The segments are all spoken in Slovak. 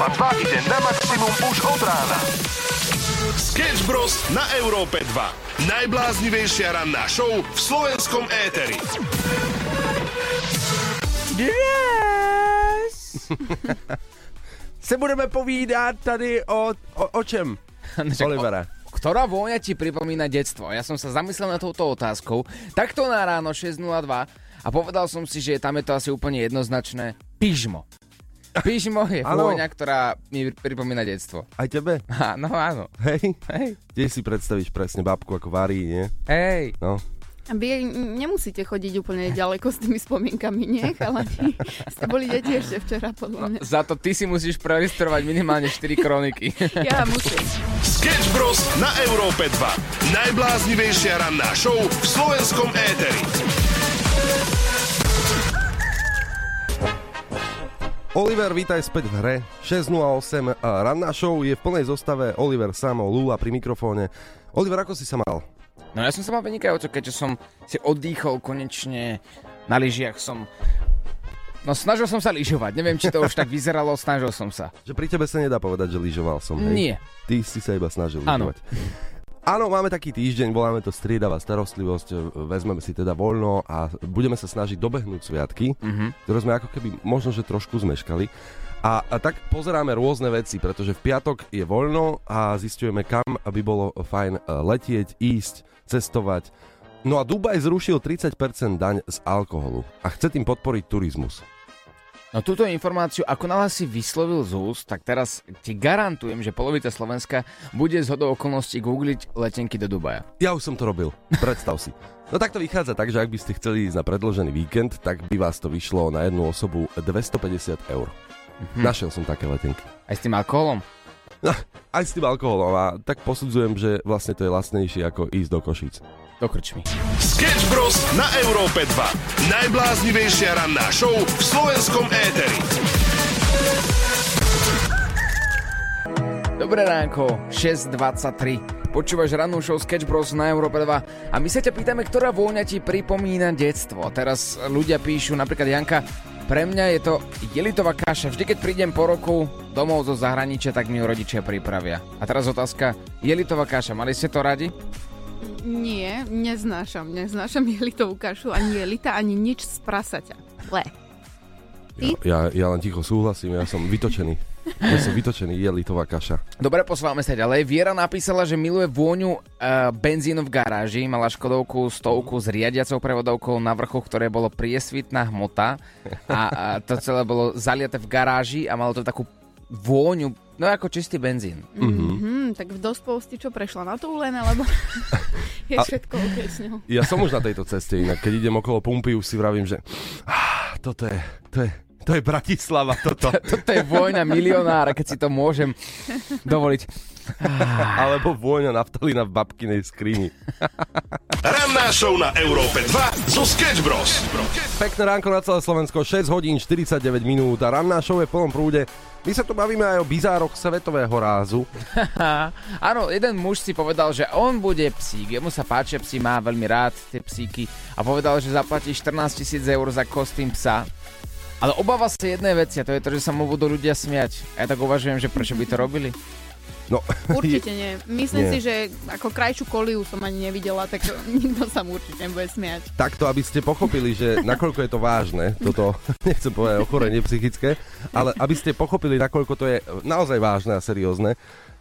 Európa 2 ide na maximum už od rána. Sketch Bros. na Európe 2. Najbláznivejšia ranná show v slovenskom éteri. Yes! Se budeme povídat tady o, o, o čem? Olivera. Ktorá vôňa ti pripomína detstvo? Ja som sa zamyslel na touto otázkou. Takto na ráno 6.02 a povedal som si, že tam je to asi úplne jednoznačné. Pyžmo. Pyžmo je Áno. vôňa, ktorá mi pripomína detstvo. Aj tebe? Áno, áno. Hej? Hej. Tiež si predstavíš presne babku ako varí, nie? Hej. No. A Vy nemusíte chodiť úplne ďaleko s tými spomienkami, nie? Chalani, ste boli deti ešte včera, podľa mňa. Za to ty si musíš preregistrovať minimálne 4 kroniky. Ja musím. Sketch Bros. na Európe 2. Najbláznivejšia ranná show v slovenskom éteri. Oliver, vítaj späť v hre. 6.08. a Ranná show je v plnej zostave. Oliver Samo, Lula pri mikrofóne. Oliver, ako si sa mal? No ja som sa mal vynikajúco, keďže som si oddychol konečne na lyžiach som... No snažil som sa lyžovať, neviem, či to už tak vyzeralo, snažil som sa. Že pri tebe sa nedá povedať, že lyžoval som, hej? Nie. Ty si sa iba snažil lyžovať. Áno, máme taký týždeň, voláme to striedavá starostlivosť, vezmeme si teda voľno a budeme sa snažiť dobehnúť sviatky, mm-hmm. ktoré sme ako keby možno, že trošku zmeškali. A, a tak pozeráme rôzne veci, pretože v piatok je voľno a zistujeme, kam by bolo fajn e, letieť, ísť, cestovať. No a Dubaj zrušil 30% daň z alkoholu a chce tým podporiť turizmus. No túto informáciu, ako náhle si vyslovil z úst, tak teraz ti garantujem, že polovica Slovenska bude z hodou okolností googliť letenky do Dubaja. Ja už som to robil, predstav si. No tak to vychádza tak, že ak by ste chceli ísť na predložený víkend, tak by vás to vyšlo na jednu osobu 250 eur. Mhm. Našiel som také letenky. Aj s tým alkoholom? No, aj s tým alkoholom a tak posudzujem, že vlastne to je lacnejšie ako ísť do Košíc. Do krčmy. Sketch Bros. na Európe 2. Najbláznivejšia ranná show v slovenskom éteri. Dobré ránko, 6.23. Počúvaš rannú show Sketch Bros na Európe 2 a my sa ťa pýtame, ktorá vôňa ti pripomína detstvo. Teraz ľudia píšu, napríklad Janka, pre mňa je to jelitová kaša. Vždy, keď prídem po roku domov zo zahraničia, tak mi ju rodičia pripravia. A teraz otázka, jelitová kaša, mali ste to radi? Nie, neznášam, neznášam jelitovú kašu, ani jelita, ani nič z prasaťa. Le. Ty? Ja, ja len ticho súhlasím, ja som vytočený. Ja som vytočený, je litová kaša. Dobre, posúvame sa ďalej. Viera napísala, že miluje vôňu uh, benzínu v garáži. Mala Škodovku stovku s riadiacou prevodovkou na vrchu, ktoré bolo priesvitná hmota a, a to celé bolo zaliate v garáži a malo to takú vôňu, no ako čistý benzín. Mm-hmm, tak v dosposti čo prešla na tú len, alebo je A- všetko ok s ňou. Ja som už na tejto ceste inak, keď idem okolo pumpy, už si vravím, že ah, toto je, to je, to je Bratislava, toto. Toto je vojna milionára, keď si to môžem dovoliť. Alebo vôňa naftalína v babkinej skrini. Ranná show na Európe 2 zo Sketch Bros. Pekné ránko na celé Slovensko, 6 hodín 49 minút a ranná show je v plnom prúde. My sa tu bavíme aj o bizároch svetového rázu. Áno, jeden muž si povedal, že on bude psík. Jemu sa páčia psi, má veľmi rád tie psíky a povedal, že zaplatí 14 tisíc eur za kostým psa. Ale obáva sa jednej veci a to je to, že sa mu budú ľudia smiať. Ja tak uvažujem, že prečo by to robili. No, Určite nie. Myslím Nie. si, že ako krajšiu koliu som ani nevidela, tak nikto sa mu určite nebude smiať. takto, aby ste pochopili, že nakoľko je to vážne, toto, nechcem povedať ochorenie psychické, ale aby ste pochopili, nakoľko to je naozaj vážne a seriózne.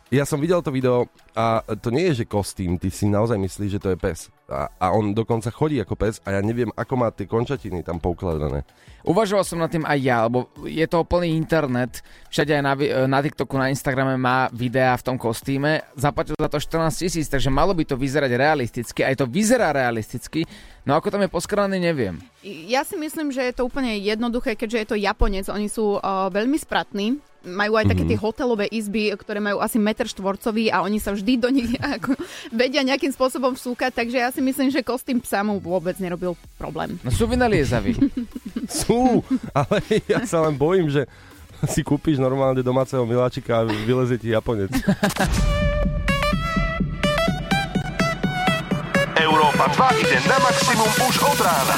Ja som videl to video a to nie je, že kostým, ty si naozaj myslíš, že to je pes. A, a on dokonca chodí ako pes a ja neviem, ako má tie končatiny tam poukladané. Uvažoval som nad tým aj ja, lebo je to plný internet. Všade aj na, na TikToku, na Instagrame má videá v tom kostýme. Zaplatil za to 14 tisíc, takže malo by to vyzerať realisticky. Aj to vyzerá realisticky. No ako tam je poskradaný, neviem. Ja si myslím, že je to úplne jednoduché, keďže je to Japonec. Oni sú uh, veľmi spratní. Majú aj také tie hotelové izby, ktoré majú asi meter štvorcový a oni sa vždy do nich ako, vedia nejakým spôsobom vsúkať, takže ja si myslím, že kostým psa mu vôbec nerobil problém. No sú vynaliezaví. Sú, ale ja sa len bojím, že si kúpiš normálne domáceho miláčika a vylezie ti Japonec. Európa 2 ide na maximum už od rána.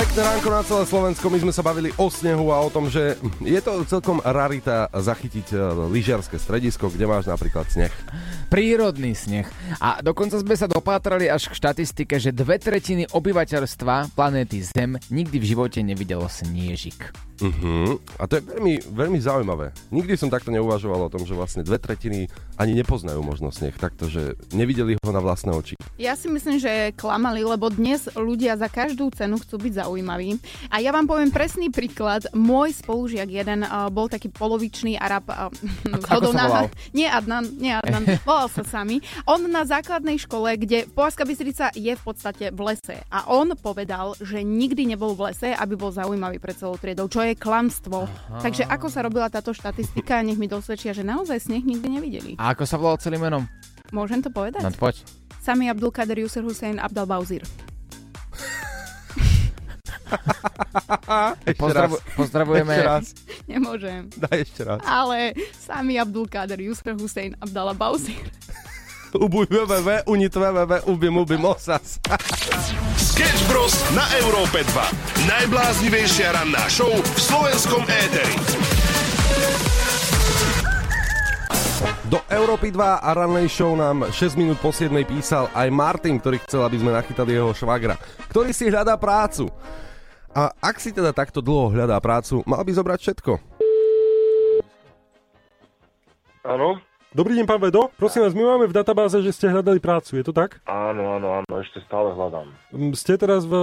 Pekné ránko na celé Slovensko, my sme sa bavili o snehu a o tom, že je to celkom rarita zachytiť e, lyžiarske stredisko, kde máš napríklad sneh. Prírodný sneh. A dokonca sme sa dopátrali až k štatistike, že dve tretiny obyvateľstva planéty Zem nikdy v živote nevidelo sniežik. Uh-huh. A to je veľmi, veľmi zaujímavé. Nikdy som takto neuvažoval o tom, že vlastne dve tretiny ani nepoznajú možno sneh, takto, že nevideli ho na vlastné oči. Ja si myslím, že klamali, lebo dnes ľudia za každú cenu chcú byť zaujímaví. A ja vám poviem presný príklad. Môj spolužiak jeden uh, bol taký polovičný Arab. Uh, Ako sa volal? Nie Adnan, nie Adnan, volal sa sami. On na základnej škole, kde Považská Bystrica je v podstate v lese. A on povedal, že nikdy nebol v lese, aby bol zaujímavý pre celou triedou, čo je klamstvo. Aha. Takže ako sa robila táto štatistika, nech mi dosvedčia, že naozaj sneh nikdy nevideli. A ako sa volal celým menom? Môžem to povedať? No poď. Sami Abdul Kader Yusuf Hussein Abdal Bauzir. Ešte Pozdravu- raz. pozdravujeme. Ešte raz. Nemôžem. Daj ešte raz. Ale Sami Abdul Kader Yusuf Hussein Abdallah Bauzir. Ubuj www, unit www, ubim, ubim, osas. Sketch Bros. na Európe 2. Najbláznivejšia ranná show v slovenskom éteri. Do Európy 2 a rannej show nám 6 minút po 7 písal aj Martin, ktorý chcel, aby sme nachytali jeho švagra, ktorý si hľadá prácu. A ak si teda takto dlho hľadá prácu, mal by zobrať všetko. Áno, Dobrý deň, pán Vedo. Prosím vás, my máme v databáze, že ste hľadali prácu, je to tak? áno, áno, áno, ešte stále hľadám. Mm, Ste teraz v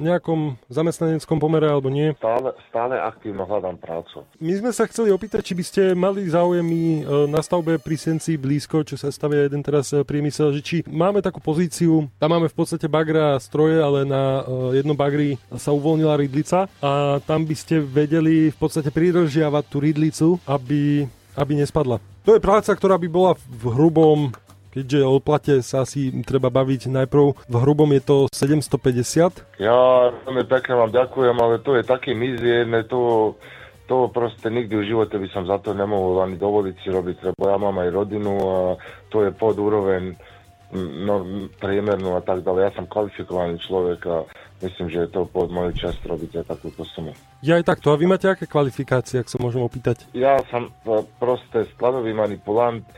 nejakom zamestnaneckom pomere alebo nie? Stále, stále aktívno hľadám prácu. My sme sa chceli opýtať, či by ste mali záujem e, na stavbe pri Senci blízko, čo sa stavia jeden teraz e, priemysel, že či máme takú pozíciu, tam máme v podstate bagra a stroje, ale na jednom bagri sa uvoľnila rydlica a tam by ste vedeli v podstate pridržiavať tú rydlicu, aby, aby nespadla. To je práca, ktorá by bola v hrubom keďže o plate sa asi treba baviť najprv. V hrubom je to 750. Ja veľmi pekne vám ďakujem, ale to je také mizierne, to, to proste nikdy v živote by som za to nemohol ani dovoliť si robiť, lebo ja mám aj rodinu a to je pod úroveň no, priemernú a tak ďalej. Ja som kvalifikovaný človek a myslím, že je to pod moju časť robiť aj takúto sumu. Ja aj takto. A vy máte aké kvalifikácie, ak sa môžem opýtať? Ja som e, proste skladový manipulant, e,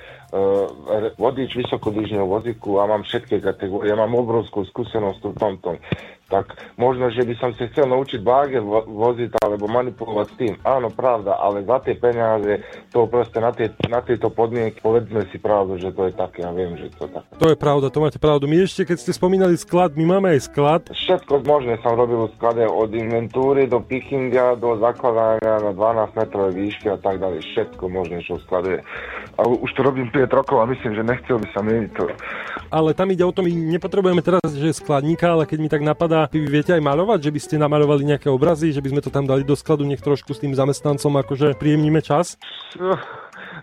vodič vysokodýžneho vozíku a mám všetky kategórie. Ja mám obrovskú skúsenosť v tomto. Tak možno, že by som si chcel naučiť báge vo- voziť alebo manipulovať s tým. Áno, pravda, ale za tie peniaze, to proste na, tie, na tieto podmienky, povedzme si pravdu, že to je také, ja viem, že to je také. To je pravda, to máte pravdu. My ešte, keď ste spomínali sklad, my máme aj sklad. Všetko možné som robil v sklade od inventúry do pickinga, do zakladania na 12 metrovej výšky a tak ďalej. Všetko možné, čo v sklade je. A už to robím 5 rokov a myslím, že nechcel by sa meniť to. Ale tam ide o to, my nepotrebujeme teraz, že skladníka, ale keď mi tak napadá, vy viete aj maľovať, že by ste namaľovali nejaké obrazy, že by sme to tam dali do skladu, nech trošku s tým zamestnancom akože príjemníme čas.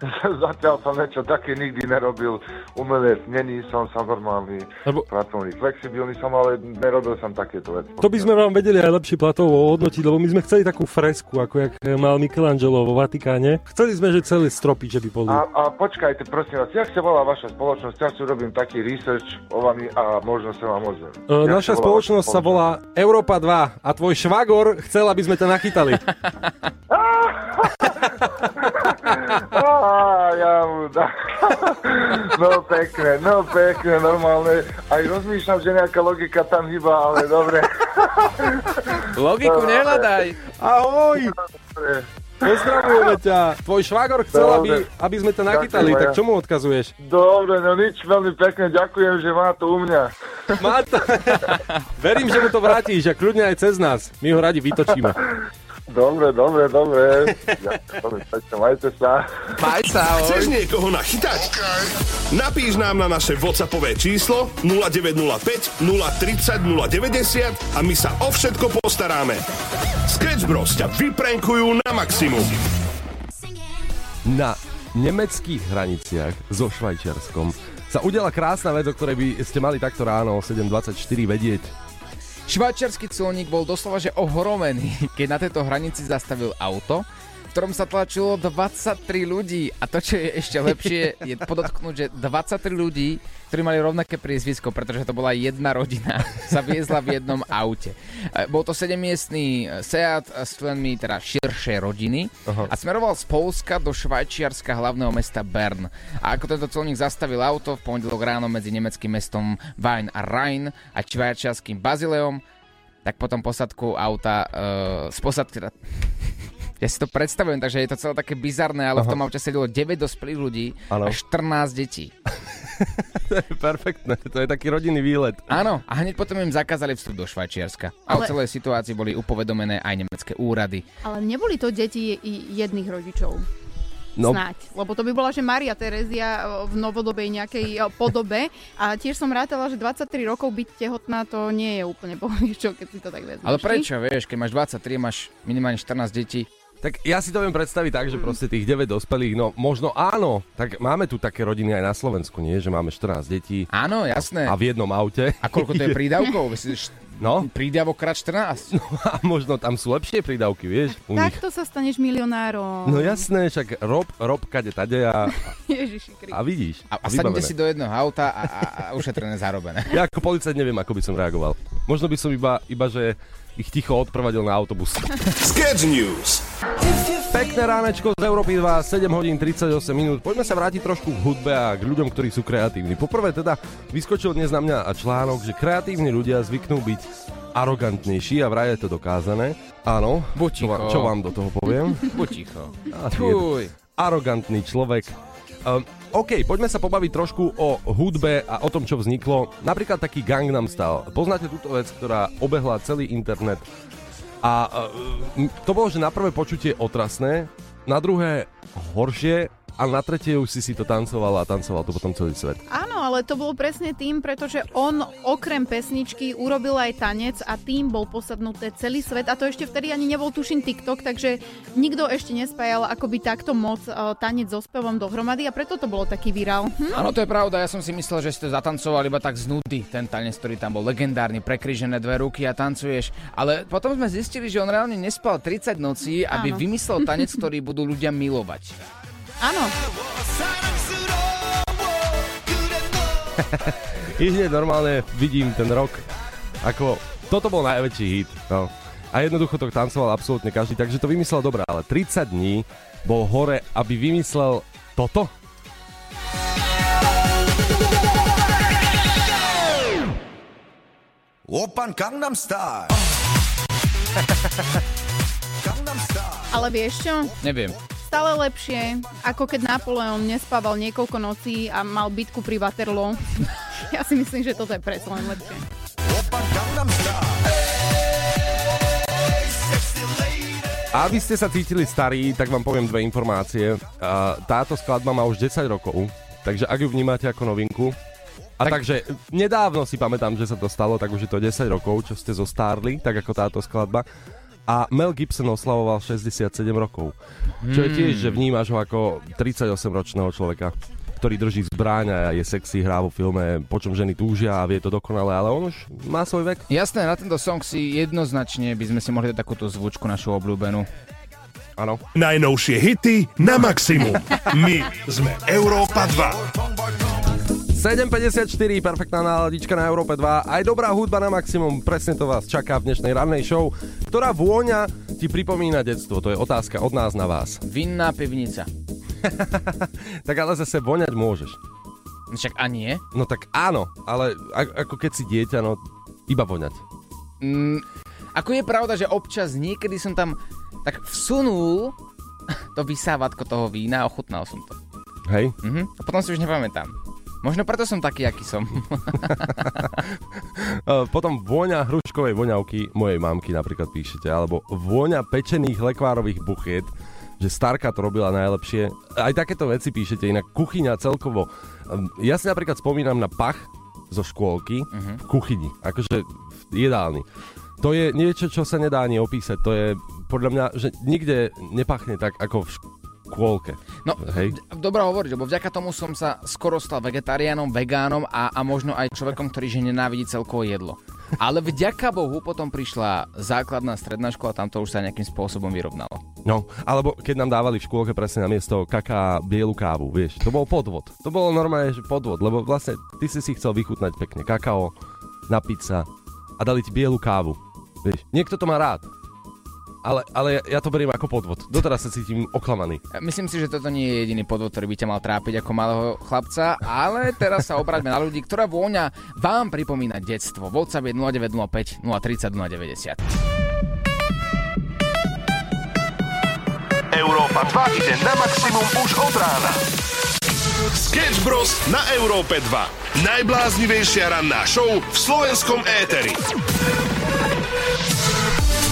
Zatiaľ som niečo také nikdy nerobil. Umelec není som, som normálny Lebo- pracovník. Flexibilný som, ale nerobil som takéto veci. To by sme vám vedeli aj lepšie platovo ohodnotiť, lebo my sme chceli takú fresku, ako jak mal Michelangelo vo Vatikáne. Chceli sme, že celé stropy, že by boli. A, a počkajte, prosím vás, jak sa volá vaša spoločnosť? Ja si robím taký research o vami a možno sa vám ozvem. E, Naša sa spoločnosť sa volá Európa 2 a tvoj švagor chcel, aby sme ťa nachytali. Á, ja mu dá. No pekne, no pekne, normálne. Aj rozmýšľam, že nejaká logika tam hýba, ale dobre. Logiku nehľadaj. Ahoj! Dobre. Pozdravujeme ťa! Tvoj švagor chcel, aby, Dobre. aby sme ťa nachytali, tak čo mu odkazuješ? Dobre, no nič, veľmi pekne, ďakujem, že má to u mňa. Má to... Verím, že mu to vrátiš a kľudne aj cez nás. My ho radi vytočíme. Dobre, dobre, dobre. Majte sa. Maj sa, ahoj. Chceš niekoho nachytať? Napíš nám na naše WhatsAppové číslo 0905 030 090 a my sa o všetko postaráme. Sketch Bros ťa vyprenkujú na maximum. Na nemeckých hraniciach so Švajčiarskom sa udiala krásna vec, o ktorej by ste mali takto ráno o 7.24 vedieť. Švajčiarsky colník bol doslova že ohromený, keď na tejto hranici zastavil auto ktorom sa tlačilo 23 ľudí. A to, čo je ešte lepšie, je podotknúť, že 23 ľudí, ktorí mali rovnaké priezvisko, pretože to bola jedna rodina, sa viezla v jednom aute. E, Bol to 7-miestný Seat s členmi teda širšej rodiny Aha. a smeroval z Polska do Švajčiarska hlavného mesta Bern. A ako tento colník zastavil auto v pondelok ráno medzi nemeckým mestom Wein a Rhein a švajčiarským Bazileom, tak potom posadku auta uh, z posadky... Ja si to predstavujem, takže je to celé také bizarné, ale v tom aute sedelo 9 dospelých ľudí Áno. a 14 detí. To je perfektné, to je taký rodinný výlet. Áno, a hneď potom im zakázali vstup do Švajčiarska. A o Ale- celej situácii boli upovedomené aj nemecké úrady. Ale neboli to deti i- jedných rodičov. No, Snáď. Lebo to by bola, že Maria Terezia o, v novodobej nejakej o, podobe. A tiež som rátala, že 23 rokov byť tehotná, to nie je úplne čo, keď si to tak vezmeš. Ale prečo, vieš, keď máš 23, máš minimálne 14 detí. Tak ja si to viem predstaviť tak, že proste tých 9 dospelých, no možno áno, tak máme tu také rodiny aj na Slovensku, nie? Že máme 14 detí Áno, jasné. a v jednom aute. A koľko to je prídavkov? No, prídavok krát 14? a možno tam sú lepšie prídavky, vieš, u nich. Takto sa staneš milionárom. No jasné, však rob, rob kade tade a, a vidíš. A, a sadnite si do jedného auta a, a, a ušetrené zarobené. Ja ako policajt neviem, ako by som reagoval. Možno by som iba, iba že ich ticho odprevadil na autobus. Sketch News. Pekné ránečko z Európy 2, 7 hodín 38 minút. Poďme sa vrátiť trošku k hudbe a k ľuďom, ktorí sú kreatívni. Poprvé teda vyskočil dnes na mňa článok, že kreatívni ľudia zvyknú byť arogantnejší a vraj je to dokázané. Áno, Buď čo, vám, čo vám do toho poviem? Buď ticho. Arogantný človek. Um, OK, poďme sa pobaviť trošku o hudbe a o tom, čo vzniklo. Napríklad taký Gangnam Style. Poznáte túto vec, ktorá obehla celý internet. A uh, to bolo, že na prvé počutie otrasné, na druhé horšie a na tretie už si si to tancoval a tancoval to potom celý svet. Áno, ale to bolo presne tým, pretože on okrem pesničky urobil aj tanec a tým bol posadnuté celý svet a to ešte vtedy ani nebol tuším TikTok, takže nikto ešte nespájal akoby takto moc uh, tanec so spevom dohromady a preto to bolo taký virál. Hm? Áno, to je pravda, ja som si myslel, že si to zatancoval iba tak z nudy, ten tanec, ktorý tam bol legendárny, prekrížené dve ruky a tancuješ. Ale potom sme zistili, že on reálne nespal 30 nocí, aby Áno. vymyslel tanec, ktorý budú ľudia milovať. Áno, Ide normálne, vidím ten rok. Ako, toto bol najväčší hit. No. A jednoducho to tancoval absolútne každý, takže to vymyslel dobre, ale 30 dní bol hore, aby vymyslel toto? Opan Gangnam Style. Ale vieš čo? Neviem stále lepšie, ako keď Napoleon nespával niekoľko nocí a mal bitku pri Waterloo. ja si myslím, že toto je predsa len lepšie. Aby ste sa cítili starí, tak vám poviem dve informácie. Táto skladba má už 10 rokov, takže ak ju vnímate ako novinku, a tak... takže nedávno si pamätám, že sa to stalo, tak už je to 10 rokov, čo ste zostárli, tak ako táto skladba. A Mel Gibson oslavoval 67 rokov. Čo je tiež, že vnímaš ho ako 38-ročného človeka, ktorý drží zbráň a je sexy, hrá vo filme, po čom ženy túžia a vie to dokonale, ale on už má svoj vek. Jasné, na tento song si jednoznačne by sme si mohli dať takúto zvučku našu obľúbenú. Áno. Najnovšie hity na maximum. My sme Európa 2. 7.54, perfektná náladička na Európe 2. Aj dobrá hudba na maximum, presne to vás čaká v dnešnej rannej show, ktorá vôňa ti pripomína detstvo. To je otázka od nás na vás. Vinná pivnica. Tak ale zase voňať môžeš. Však a nie? No tak áno, ale ako keď si dieťa, no iba voňať. Mm, ako je pravda, že občas niekedy som tam tak vsunul to vysávatko toho vína a ochutnal som to. Hej? Mhm. A potom si už nepamätám. Možno preto som taký, aký som. Uh, potom vôňa hruškovej voňavky mojej mamky napríklad píšete, alebo vôňa pečených lekvárových buchiet, že Starka to robila najlepšie. Aj takéto veci píšete, inak kuchyňa celkovo. Um, Ja si napríklad spomínam na pach zo škôlky v kuchyni, akože v jedálni. To je niečo, čo sa nedá ani opísať. To je podľa mňa, že nikde nepachne tak ako v škôlke. No, Hej. dobrá hovoriť, lebo vďaka tomu som sa skoro stal vegetariánom, vegánom a, a možno aj človekom, ktorý že nenávidí celkovo jedlo. Ale vďaka Bohu potom prišla základná stredná škola, tam to už sa nejakým spôsobom vyrovnalo. No, alebo keď nám dávali v škôlke presne na miesto kaká bielu kávu, vieš, to bol podvod. To bolo normálne, že podvod, lebo vlastne ty si si chcel vychutnať pekne kakao, napiť sa a dali ti bielu kávu. Vieš, niekto to má rád. Ale, ale ja, ja to beriem ako podvod. Doteraz sa cítim oklamaný. Myslím si, že toto nie je jediný podvod, ktorý by ťa mal trápiť ako malého chlapca, ale teraz sa obráťme na ľudí, ktorá vôňa vám pripomína detstvo. WhatsApp je 0905 030 090. Európa 2 ide na maximum už od rána. Sketch Bros. na Európe 2. Najbláznivejšia ranná show v slovenskom éteri.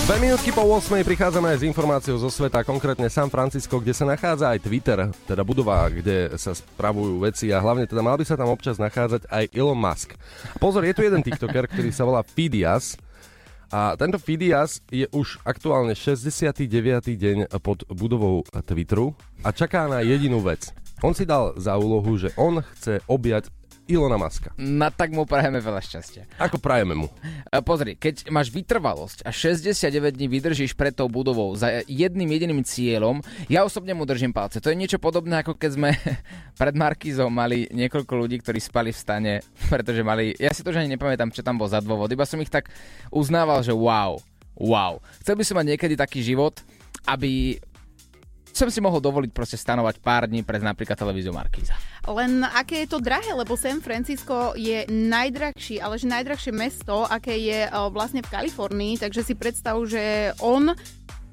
Dve minútky po 8 prichádzame aj s informáciou zo sveta, konkrétne San Francisco, kde sa nachádza aj Twitter, teda budova, kde sa spravujú veci a hlavne teda mal by sa tam občas nachádzať aj Elon Musk. Pozor, je tu jeden TikToker, ktorý sa volá Fidias, a tento Fidias je už aktuálne 69. deň pod budovou Twitteru a čaká na jedinú vec. On si dal za úlohu, že on chce objať Ilona Maska. Na tak mu prajeme veľa šťastia. Ako prajeme mu. Pozri, keď máš vytrvalosť a 69 dní vydržíš pred tou budovou za jedným jediným cieľom, ja osobne mu držím palce. To je niečo podobné, ako keď sme pred Markizom mali niekoľko ľudí, ktorí spali v stane, pretože mali, ja si to už ani nepamätám, čo tam bol za dôvod, iba som ich tak uznával, že wow, wow. Chcel by som mať niekedy taký život, aby som si mohol dovoliť proste stanovať pár dní pred napríklad televíziou Markíza. Len aké je to drahé, lebo San Francisco je najdrahší, ale že najdrahšie mesto, aké je vlastne v Kalifornii, takže si predstav, že on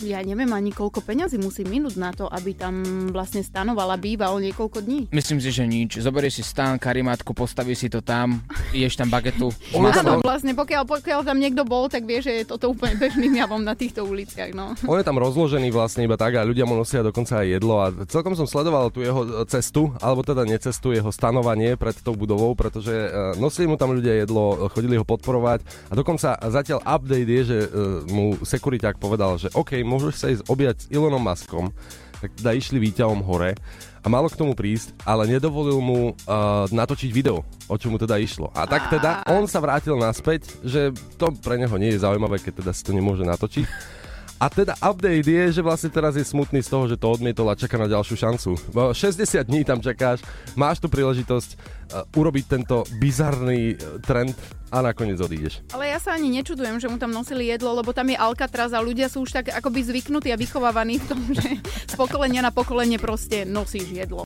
ja neviem ani koľko peňazí musí minúť na to, aby tam vlastne stanoval a býval niekoľko dní. Myslím si, že nič. Zoberieš si stán, karimátku, postavíš si to tam, ješ tam bagetu. Áno, vlastne pokiaľ, pokiaľ tam niekto bol, tak vie, že je toto úplne bežným javom na týchto uliciach. No. on je tam rozložený vlastne iba tak a ľudia mu nosia dokonca aj jedlo a celkom som sledoval tú jeho cestu, alebo teda necestu, jeho stanovanie pred tou budovou, pretože e, nosili mu tam ľudia jedlo, chodili ho podporovať a dokonca zatiaľ update je, že e, mu sekuriťák povedal, že OK, môžeš sa ísť objať s Elonom Muskom, tak teda išli výťahom hore a malo k tomu prísť, ale nedovolil mu uh, natočiť video, o čomu teda išlo. A tak teda on sa vrátil naspäť, že to pre neho nie je zaujímavé, keď teda si to nemôže natočiť. A teda update je, že vlastne teraz je smutný z toho, že to odmietol a čaká na ďalšiu šancu. Bo 60 dní tam čakáš, máš tu príležitosť uh, urobiť tento bizarný uh, trend a nakoniec odídeš. Ale ja sa ani nečudujem, že mu tam nosili jedlo, lebo tam je Alcatraz a ľudia sú už tak akoby zvyknutí a vychovávaní v tom, že z pokolenia na pokolenie proste nosíš jedlo.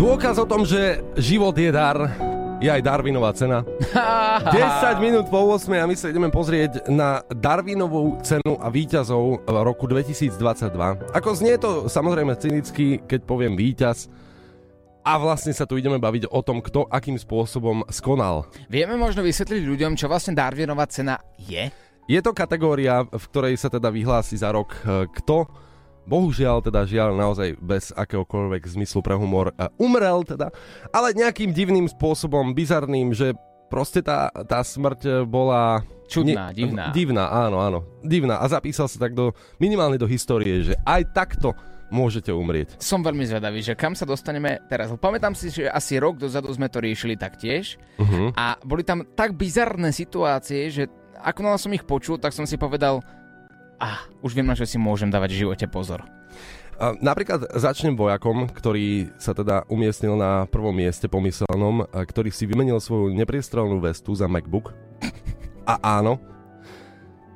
Dôkaz o tom, že život je dar, je aj Darwinová cena. 10 minút po 8 a my sa ideme pozrieť na Darwinovú cenu a víťazov v roku 2022. Ako znie to samozrejme cynicky, keď poviem víťaz, a vlastne sa tu ideme baviť o tom, kto akým spôsobom skonal. Vieme možno vysvetliť ľuďom, čo vlastne Darwinová cena je? Je to kategória, v ktorej sa teda vyhlási za rok, eh, kto bohužiaľ teda žiaľ naozaj bez akéhokoľvek zmyslu pre humor eh, umrel teda, ale nejakým divným spôsobom, bizarným, že proste tá, tá smrť eh, bola... Čudná, divná. Divná, áno, áno. Divná. A zapísal sa tak do, minimálne do histórie, že aj takto môžete umrieť. Som veľmi zvedavý, že kam sa dostaneme teraz. Pamätám si, že asi rok dozadu sme to riešili taktiež Uh-huh. a boli tam tak bizarné situácie, že ako som ich počul, tak som si povedal, ah, už viem, na si môžem dávať v živote pozor. Napríklad začnem vojakom, ktorý sa teda umiestnil na prvom mieste pomyselnom, ktorý si vymenil svoju nepriestrelnú vestu za MacBook. A áno,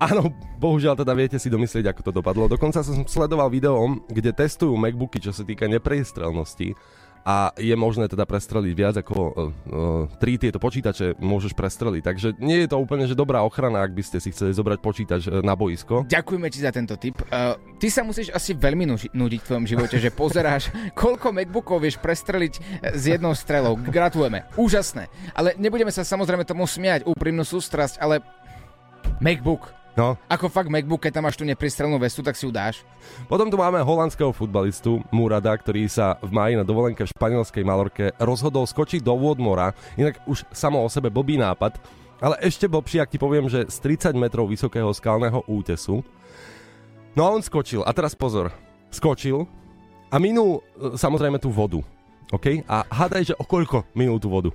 áno, bohužiaľ teda viete si domyslieť, ako to dopadlo. Dokonca som sledoval video, kde testujú MacBooky, čo sa týka nepriestrelnosti a je možné teda prestreliť viac ako uh, uh, tri tieto počítače môžeš prestreliť. Takže nie je to úplne že dobrá ochrana, ak by ste si chceli zobrať počítač uh, na boisko. Ďakujeme ti za tento tip. Uh, ty sa musíš asi veľmi nuži- nudiť v tvojom živote, že pozeráš, koľko MacBookov vieš prestreliť s jednou strelou. Gratulujeme. Úžasné. Ale nebudeme sa samozrejme tomu smiať, úprimnú sústrasť, ale MacBook. No. Ako fakt MacBook, keď tam máš tú nepristrelnú vestu, tak si ju dáš. Potom tu máme holandského futbalistu Murada, ktorý sa v máji na dovolenke v španielskej Malorke rozhodol skočiť do vôd mora, inak už samo o sebe blbý nápad, ale ešte blbší, ak ti poviem, že z 30 metrov vysokého skalného útesu. No a on skočil, a teraz pozor, skočil a minul e, samozrejme tú vodu. OK? A hádaj, že o koľko minul tú vodu?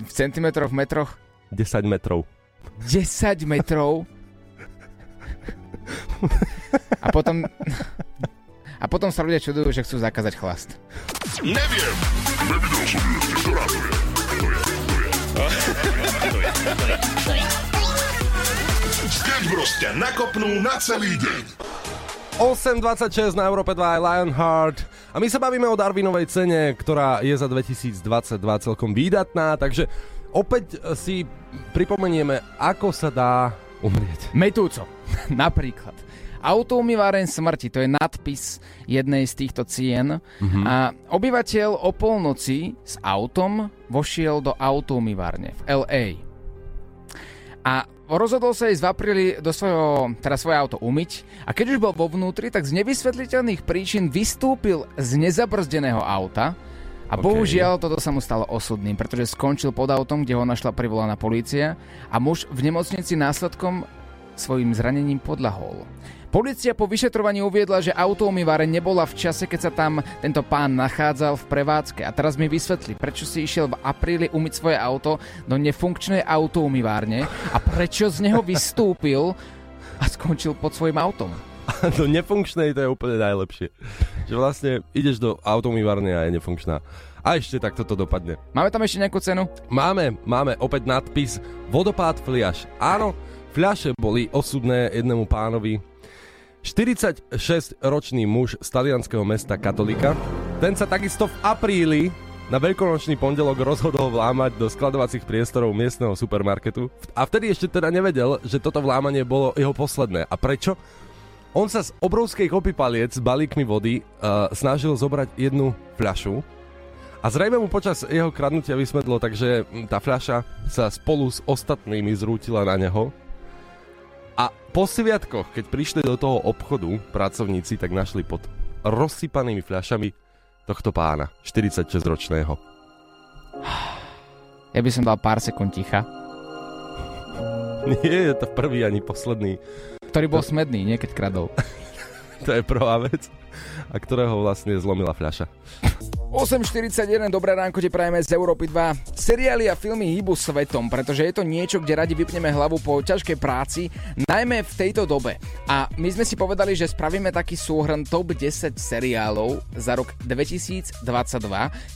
V centimetroch, v metroch. 10 metrov. 10 metrov a potom a potom sa ľudia čudujú, že chcú zakázať chlast. Neviem. Nevidel som ju ešte. Ktorá to je? To je, to je. To je. Sketch Bros ťa nakopnú na celý deň. 8.26 na Európe 2 aj Lionheart. A my sa bavíme o Darwinovej cene, ktorá je za 2022 celkom výdatná, takže opäť si pripomenieme, ako sa dá umrieť. Metúco, napríklad. Autoumýváren smrti, to je nadpis jednej z týchto cien. Mm-hmm. A obyvateľ o polnoci s autom vošiel do autoumývárne v LA. A rozhodol sa ísť v apríli do svojho, teda svoje auto umyť a keď už bol vo vnútri, tak z nevysvetliteľných príčin vystúpil z nezabrzdeného auta a okay. bohužiaľ toto sa mu stalo osudným, pretože skončil pod autom, kde ho našla privolaná polícia a muž v nemocnici následkom svojim zranením podľahol. Polícia po vyšetrovaní uviedla, že autoumýváre nebola v čase, keď sa tam tento pán nachádzal v prevádzke. A teraz mi vysvetli, prečo si išiel v apríli umyť svoje auto do nefunkčnej autoumývárne a prečo z neho vystúpil a skončil pod svojim autom. Do nefunkčnej to je úplne najlepšie. Že vlastne ideš do autoumývárne a je nefunkčná. A ešte takto to dopadne. Máme tam ešte nejakú cenu? Máme, máme opäť nadpis Vodopád fliaš. Áno, fľaše boli osudné jednému pánovi, 46-ročný muž z talianského mesta Katolika. Ten sa takisto v apríli na veľkonočný pondelok rozhodol vlámať do skladovacích priestorov miestneho supermarketu a vtedy ešte teda nevedel, že toto vlámanie bolo jeho posledné. A prečo? On sa z obrovskej kopy paliec s balíkmi vody uh, snažil zobrať jednu fľašu a zrejme mu počas jeho kradnutia vysmedlo, takže tá fľaša sa spolu s ostatnými zrútila na neho a po sviatkoch, keď prišli do toho obchodu pracovníci, tak našli pod rozsypanými fľašami tohto pána, 46-ročného. Ja by som dal pár sekúnd ticha. Nie je to prvý ani posledný. Ktorý bol to... smedný, nie keď kradol. to je prvá vec, a ktorého vlastne zlomila fľaša. 8.41, dobré ránko ti prajeme z Európy 2. Seriály a filmy hýbu svetom, pretože je to niečo, kde radi vypneme hlavu po ťažkej práci, najmä v tejto dobe. A my sme si povedali, že spravíme taký súhrn top 10 seriálov za rok 2022,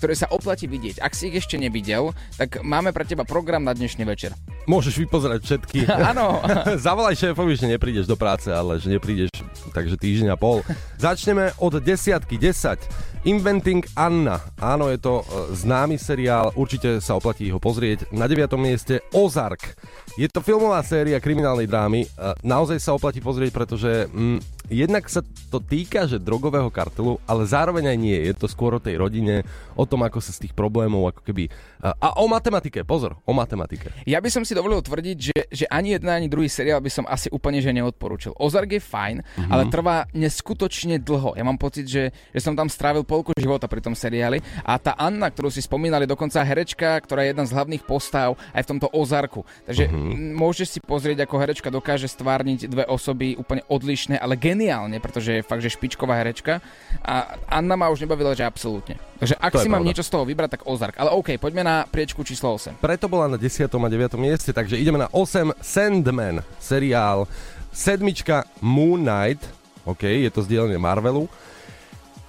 ktoré sa oplatí vidieť. Ak si ich ešte nevidel, tak máme pre teba program na dnešný večer. Môžeš vypozerať všetky. Áno. Zavolaj šéfovi, že neprídeš do práce, ale že neprídeš takže týždeň a pol. Začneme od desiatky, 10. Inventing Anna. Áno, je to e, známy seriál, určite sa oplatí ho pozrieť. Na 9. mieste Ozark. Je to filmová séria kriminálnej drámy. E, naozaj sa oplatí pozrieť, pretože mm, jednak sa to týka, že drogového kartelu, ale zároveň aj nie. Je to skôr o tej rodine, o tom, ako sa z tých problémov, ako keby... A o matematike, pozor, o matematike. Ja by som si dovolil tvrdiť, že, že ani jeden, ani druhý seriál by som asi úplne že neodporúčil. Ozark je fajn, mm-hmm. ale trvá neskutočne dlho. Ja mám pocit, že, že som tam strávil polku života pri tom seriáli. A tá Anna, ktorú si spomínali, dokonca herečka, ktorá je jedna z hlavných postav aj v tomto Ozarku. Takže mm-hmm. môžeš si pozrieť, ako herečka dokáže stvárniť dve osoby úplne odlišné, ale geniálne, pretože je fakt, že špičková herečka. A Anna ma už nebavila, že absolútne. Takže ak si mám niečo z toho vybrať, tak Ozark. Ale OK, poďme na priečku číslo 8. Preto bola na 10. a 9. mieste, takže ideme na 8 Sandman, seriál. Sedmička Moon Knight, OK, je to zdieľanie Marvelu.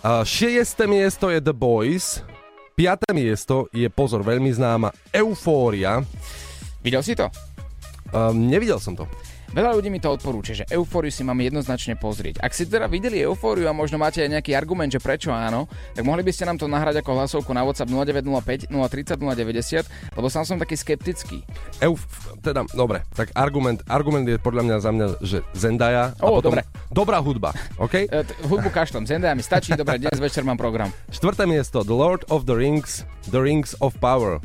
Uh, šiesté miesto je The Boys. Piaté miesto je, pozor, veľmi známa Eufória. Videl si to? Um, nevidel som to. Veľa ľudí mi to odporúča, že eufóriu si máme jednoznačne pozrieť. Ak ste teda videli eufóriu a možno máte aj nejaký argument, že prečo áno, tak mohli by ste nám to nahrať ako hlasovku na WhatsApp 0905 030 090, lebo sám som taký skeptický. Euf, teda, dobre, tak argument, argument je podľa mňa za mňa, že Zendaya a potom dobre. dobrá hudba, OK? E, hudbu kaštom, Zendaya mi stačí, dobre, dnes večer mám program. Štvrté miesto, The Lord of the Rings, The Rings of Power.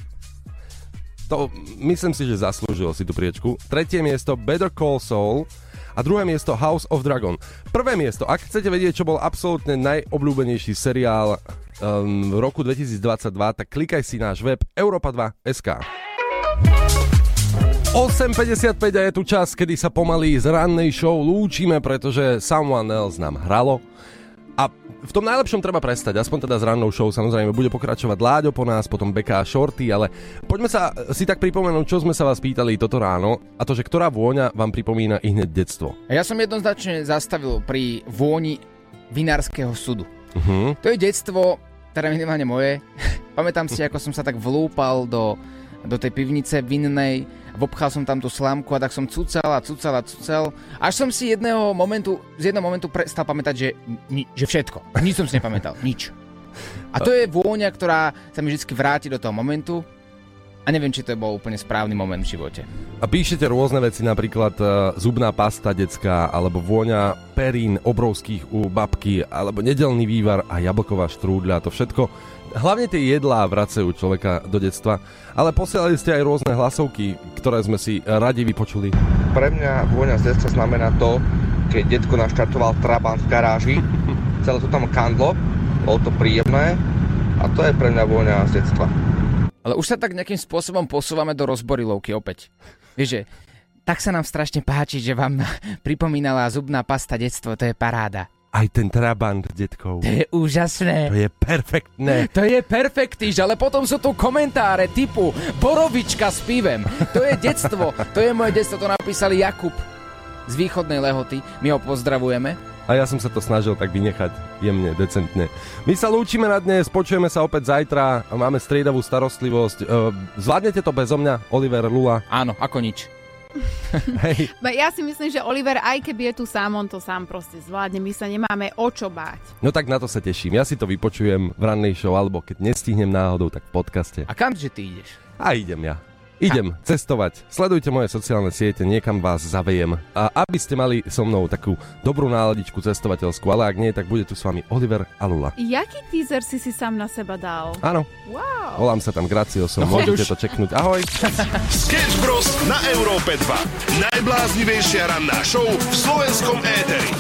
To myslím si, že zaslúžil si tú priečku. Tretie miesto Better Call Saul a druhé miesto House of Dragon. Prvé miesto, ak chcete vedieť, čo bol absolútne najobľúbenejší seriál um, v roku 2022, tak klikaj si náš web europa2.sk. 8.55 a je tu čas, kedy sa pomaly z rannej show lúčime, pretože Someone Else nám hralo. V tom najlepšom treba prestať, aspoň teda s rannou show samozrejme bude pokračovať Láďo po nás, potom Beka a Shorty, ale poďme sa si tak pripomenúť, čo sme sa vás pýtali toto ráno a to, že ktorá vôňa vám pripomína i hneď detstvo. Ja som jednoznačne zastavil pri vôni vinárskeho súdu. Uh-huh. To je detstvo, teda minimálne moje. Pamätám si, ako som sa tak vlúpal do, do tej pivnice vinnej, vobchal som tam tú slámku a tak som cucal a cucal a cucal. Až som si jedného momentu, z jedného momentu prestal pamätať, že, ni, že všetko. Nič som si nepamätal. Nič. A to je vôňa, ktorá sa mi vždy vráti do toho momentu a neviem, či to bol úplne správny moment v živote. A píšete rôzne veci, napríklad uh, zubná pasta detská, alebo vôňa perín obrovských u babky, alebo nedelný vývar a jablková štrúdľa, to všetko. Hlavne tie jedlá vracajú človeka do detstva, ale posielali ste aj rôzne hlasovky, ktoré sme si radi vypočuli. Pre mňa vôňa z detstva znamená to, keď detko naštartoval Trabant v garáži, celé to tam kandlo, bolo to príjemné a to je pre mňa vôňa z detstva. Ale už sa tak nejakým spôsobom posúvame do rozborilovky opäť. Vieš, že tak sa nám strašne páči, že vám pripomínala zubná pasta detstvo, to je paráda. Aj ten trabant detkov. To je úžasné. To je perfektné. To je perfektíž, ale potom sú tu komentáre typu Borovička s pivem. To je detstvo, to je moje detstvo, to napísal Jakub z východnej Lehoty. My ho pozdravujeme. A ja som sa to snažil tak vynechať jemne, decentne. My sa lúčime na dnes, počujeme sa opäť zajtra, máme striedavú starostlivosť. E, Zvládnete to bezo mňa, Oliver Lula? Áno, ako nič. Hej. Ja si myslím, že Oliver, aj keby je tu sám, on to sám proste zvládne. My sa nemáme o čo báť. No tak na to sa teším. Ja si to vypočujem v rannej show, alebo keď nestihnem náhodou, tak v podcaste. A kam že ty ideš? A idem ja. Idem cestovať. Sledujte moje sociálne siete, niekam vás zavejem. A aby ste mali so mnou takú dobrú náladičku cestovateľskú, ale ak nie, tak bude tu s vami Oliver a Lula. Jaký teaser si si sám na seba dal? Áno, Wow. volám sa tam Graciosom, No choď môžete už. to čeknúť. Ahoj. Sketch Bros. na Európe 2. Najbláznivejšia ranná show v slovenskom éteri.